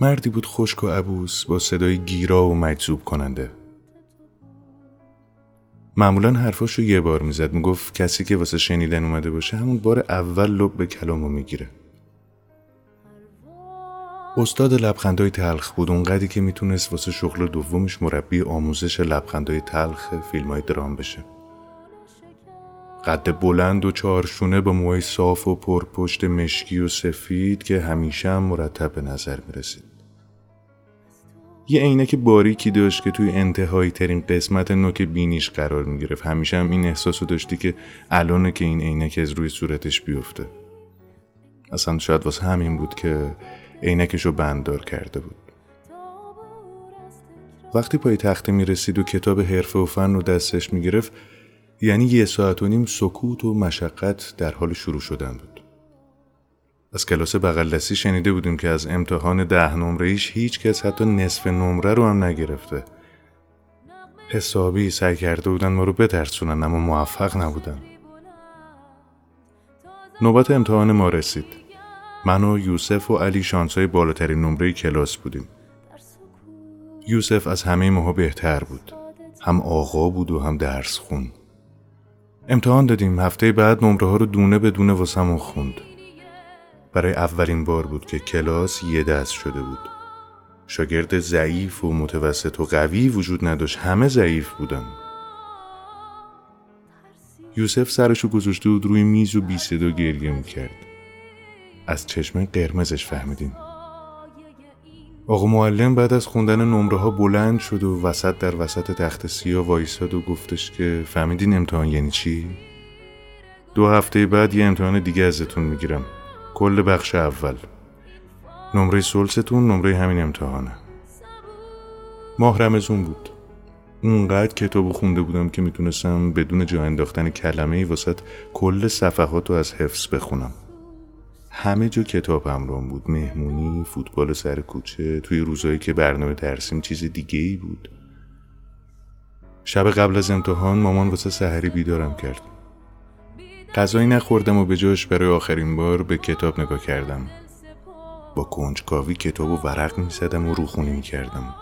مردی بود خشک و عبوس با صدای گیرا و مجذوب کننده. معمولا حرفاش رو یه بار می‌زد می‌گفت کسی که واسه شنیدن اومده باشه همون بار اول لب به کلامو می‌گیره. استاد لبخندای تلخ بود. اونقدی که می‌تونست واسه شغل دومش مربی آموزش لبخندای تلخ فیلم های درام بشه. قد بلند و چارشونه با موهای صاف و پرپشت مشکی و سفید که همیشه هم مرتب به نظر می‌رسید. یه عینک باریکی داشت که توی انتهایی ترین قسمت نوک بینیش قرار می گرفت همیشه هم این احساسو داشتی که الانه که این عینک از روی صورتش بیفته. اصلا شاید واسه همین بود که عینکش رو بنددار کرده بود وقتی پای تخته می رسید و کتاب حرفه و فن رو دستش می گرفت یعنی یه ساعت و نیم سکوت و مشقت در حال شروع شدن بود از کلاس بغل دستی شنیده بودیم که از امتحان ده نمره ایش هیچ کس حتی نصف نمره رو هم نگرفته. حسابی سعی کرده بودن ما رو بترسونن اما موفق نبودن. نوبت امتحان ما رسید. من و یوسف و علی شانسای بالاترین نمره کلاس بودیم. یوسف از همه ماها بهتر بود. هم آقا بود و هم درس خون. امتحان دادیم هفته بعد نمره ها رو دونه به دونه واسمون خوند. برای اولین بار بود که کلاس یه دست شده بود. شاگرد ضعیف و متوسط و قوی وجود نداشت همه ضعیف بودن. یوسف سرشو گذاشته بود روی میز و بی صدا گریه می‌کرد. از چشم قرمزش فهمیدیم. آقا معلم بعد از خوندن نمره ها بلند شد و وسط در وسط تخت سیاه وایساد و گفتش که فهمیدین امتحان یعنی چی؟ دو هفته بعد یه امتحان دیگه ازتون می‌گیرم. کل بخش اول. نمره سلستون نمره همین امتحانه. ماه رمزون بود. اونقدر کتاب خونده بودم که می‌تونستم بدون جا انداختن کلمه ای واسط کل صفحات رو از حفظ بخونم. همه جا کتاب همرام بود. مهمونی فوتبال سر کوچه توی روزایی که برنامه درسیم چیز دیگه ای بود. شب قبل از امتحان مامان واسه سحری بیدارم کرد. غذایی نخوردم و به جاش برای آخرین بار به کتاب نگاه کردم. با کنجکاوی کتاب و ورق می زدم و روخونی می کردم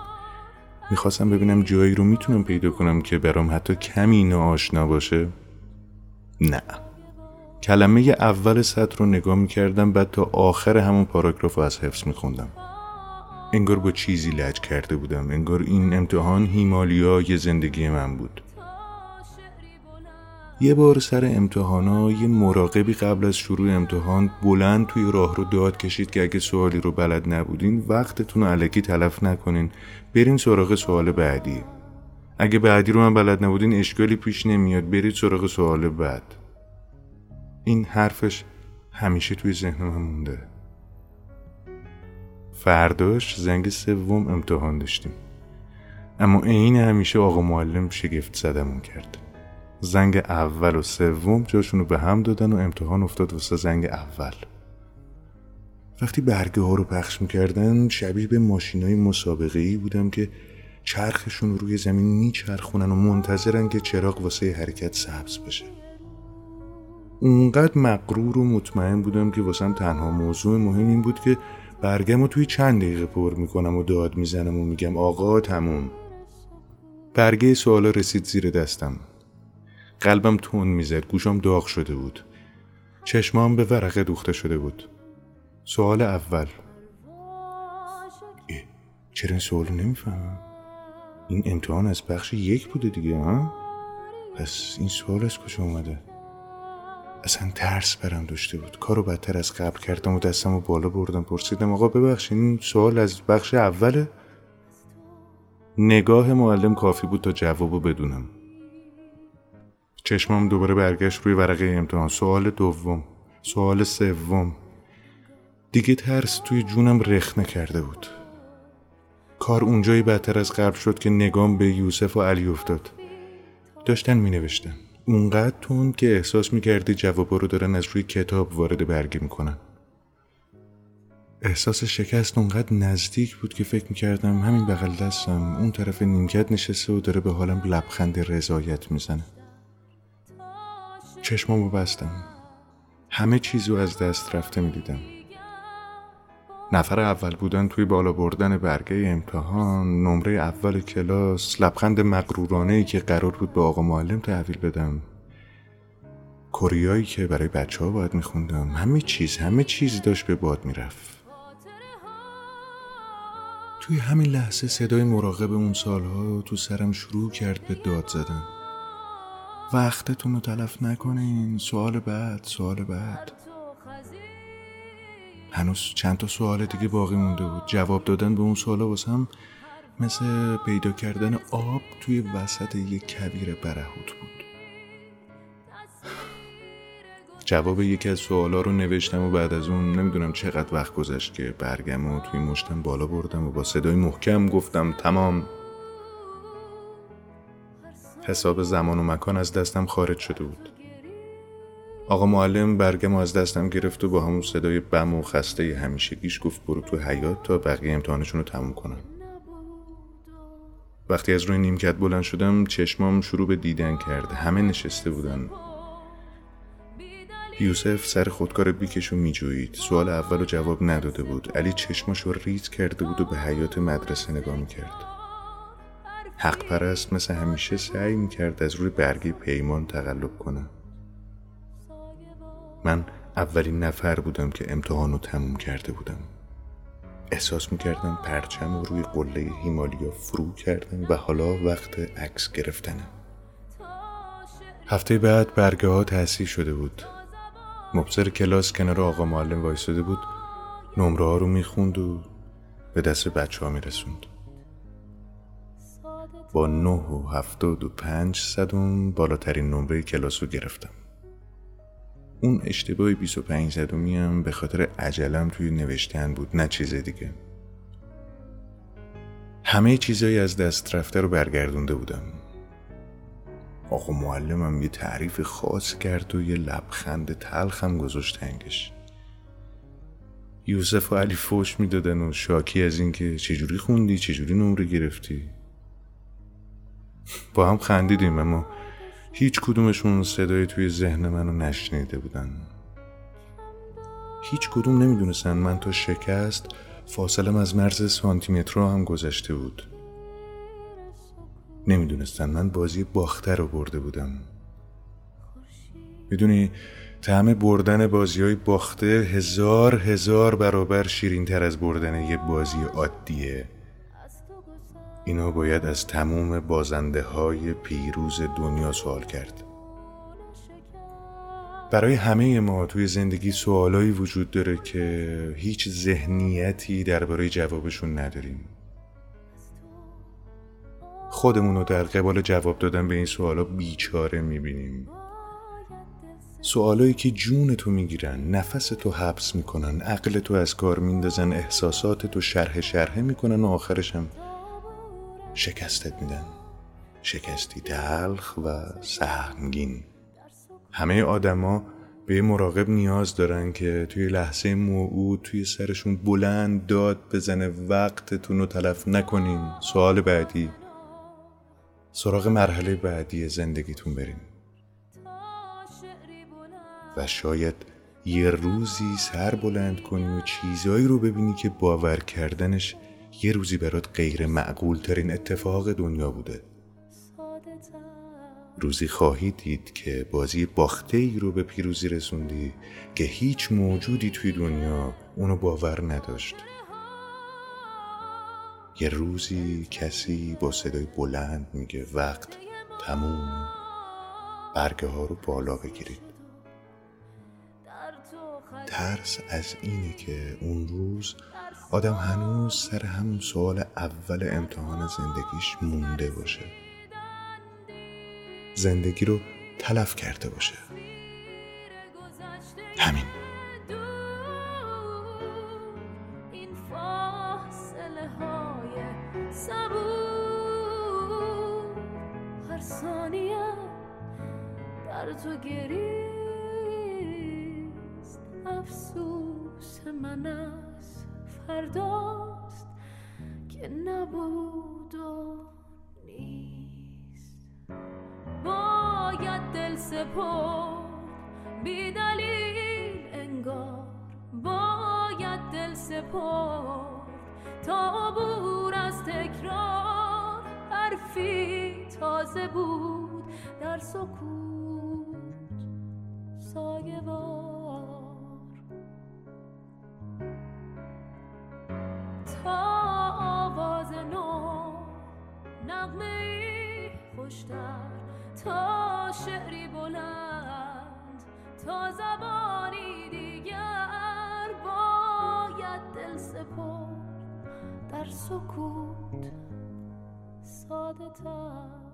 می‌خواستم ببینم جایی رو می‌تونم پیدا کنم که برام حتی کمی ناآشنا باشه. نه. کلمه اول سطر رو نگاه می‌کردم بعد تا آخر همون پاراگراف رو از حفظ میخوندم. انگار با چیزی لج کرده بودم انگار این امتحان هیمالیا زندگی من بود. یه بار سر امتحانا یه مراقبی قبل از شروع امتحان بلند توی راه رو داد کشید که اگه سوالی رو بلد نبودین وقتتون رو علکی تلف نکنین. برین سراغ سوال بعدی. اگه بعدی رو من بلد نبودین اشکالی پیش نمیاد. برید سراغ سوال بعد. این حرفش همیشه توی ذهن من مونده. فرداش زنگ سوم امتحان داشتیم. اما عین همیشه آقا معلم شگفت زدمون کرد. زنگ اول و سوم جاشونو به هم دادن و امتحان افتاد واسه زنگ اول. وقتی برگه ها رو پخش می‌کردن شبیه به ماشین های مسابقه ای بودم که چرخشون روی زمین میچرخونن و منتظرن که چراغ واسه حرکت سبز بشه. اونقدر مقرور و مطمئن بودم که واسم تنها موضوع مهم این بود که برگم رو توی چند دقیقه پر می‌کنم و داد می‌زنم و میگم آقا تموم. برگه سوالا رسید زیر دستم. قلبم تون می‌زد گوشم داغ شده بود. چشمام به ورقه دوخته شده بود. سوال اول. چرا این سوالو نمی‌فهمم؟ این امتحان از بخش یک بوده دیگه ها؟ پس این سوال از کجا اومده؟ اصلا ترس برم داشته بود. کارو بدتر از قبل کردم و دستم رو بالا بردم پرسیدم آقا ببخشید این سوال از بخش اوله؟ نگاه معلم کافی بود تا جوابو بدونم. چشمام دوباره برگشت روی ورقه امتحان. سوال دوم سوال سوم. دیگه ترس توی جونم رخنه کرده بود. کار اونجایی بدتر از قبل شد که نگام به یوسف و علی افتاد. داشتن می نوشتن اونقدر تون که احساس می کردی جوابا رو دارن از روی کتاب وارد برگه می‌کنن. احساس شکست اونقدر نزدیک بود که فکر می‌کردم همین بغل دستم اون طرف نیمکت نشسته و داره به حالم لبخند رضایت می‌زنه. چشمامو بستم. همه چیزو از دست رفته می‌دیدم. نفر اول بودن توی بالا بردن برگه امتحان نمره اول کلاس لبخند مقرورانه ای که قرار بود به آقا معلم تحویل بدم. کوریایی که برای بچه ها باید میخوندم. همه چیز همه چیز داشت به باد می‌رفت. توی همین لحظه صدای مراقب اون سالها تو سرم شروع کرد به داد زدن. وقتتون رو تلف نکنین. سوال بعد سوال بعد. هنوز چند تا سوال دیگه باقی مونده بود. جواب دادن به اون سوالا واسم مثل پیدا کردن آب توی وسط یک کویر برهوت بود. جواب یکی از سوالا رو نوشتم و بعد از اون نمی‌دونم چقدر وقت گذشت که برگم و توی مشتم بالا بردم و با صدای محکم گفتم تمام. حساب زمان و مکان از دستم خارج شده بود. آقا معلم برگم از دستم گرفت و با همون صدای بم و خسته همیشگیش گفت برو تو حیات تا بقیه امتحانشون رو تموم کنم وقتی از روی نیمکت بلند شدم چشمام شروع به دیدن کرد. همه نشسته بودن. یوسف سر خودکار بیکش و میجویید. سوال اول و جواب نداده بود. علی چشماش رو ریز کرده بود و به حیات مدرسه نگاه می‌کرد. حق پرست مثل همیشه سعی می‌کرد از روی برگی پیمان تقلب کنه. من اولین نفر بودم که امتحان رو تموم کرده بودم. احساس می‌کردم پرچم و روی قله هیمالیا فرو کردم و حالا وقت عکس گرفتنه هفته بعد برگه ها تحصیل شده بود. مبصر کلاس کنار آقا معلم وایستاده بود. نمره ها رو می‌خوند و به دست بچه ها میرسوند. با نه و هفتاد و پنج صدم بالاترین نمره کلاس رو گرفتم. اون اشتباه 25 صدومی هم به خاطر عجلم توی نوشتن بود نه چیز دیگه. همه چیزایی از دست رفته رو برگردونده بودم. آقا معلمم یه تعریف خاص کرد و یه لبخند تلخم گذاشت هنگش یوسف و علی فوش می‌دادن و شاکی از اینکه چجوری خوندی چجوری نمره گرفتی. با هم خندیدیم اما هیچ کدومشون صدای توی ذهن منو نشنیده بودن. هیچ کدوم نمی‌دونستن من تا شکست فاصلم از مرز سانتیمتر هم گذشته بود. نمی‌دونستن من بازی باخته رو برده بودم. می‌دونی طعم بردن بازی های باخته هزار هزار برابر شیرین تر از بردن یه بازی عادیه. اینو باید از تموم بازنده های پیروز دنیا سوال کرد. برای همه ما توی زندگی سوالایی وجود داره که هیچ ذهنیتی درباره جوابشون نداریم. خودمون رو در قبال جواب دادن به این سوالا بیچاره می‌بینیم. سوالایی که جون تو می‌گیرن نفس تو حبس می‌کنن عقل تو از کار میندازن احساسات تو شرح شرحه می‌کنن و آخرشم شکستت میدن. شکستی تلخ و سهمگین همه آدما به مراقب نیاز دارن که توی لحظه موعود توی سرشون بلند داد بزنه وقتتون رو تلف نکنین. سوال بعدی. سراغ مرحله بعدی زندگیتون بریم و شاید یه روزی سر بلند کنی و چیزایی رو ببینی که باور کردنش یه روزی برات غیر معقول ترین اتفاق دنیا بوده. روزی خواهی دید که بازی باخته ای رو به پیروزی رسوندی که هیچ موجودی توی دنیا اونو باور نداشت. یه روزی کسی با صدای بلند میگه وقت تموم. برگه ها رو بالا بگیرید. ترس از اینه که اون روز آدم هنوز سر همون سوال اول امتحان زندگیش مونده باشه. زندگی رو تلف کرده باشه. همین. در تو گریست. افسوس من است فرداست که نبود و نیست. باید دل سپرد بی دلیل انگار. باید دل سپرد تا عبور از تکرار. حرفی تازه بود در سکوت تا زبانی دیگر باید دل سپرد در سکوت ساده تر.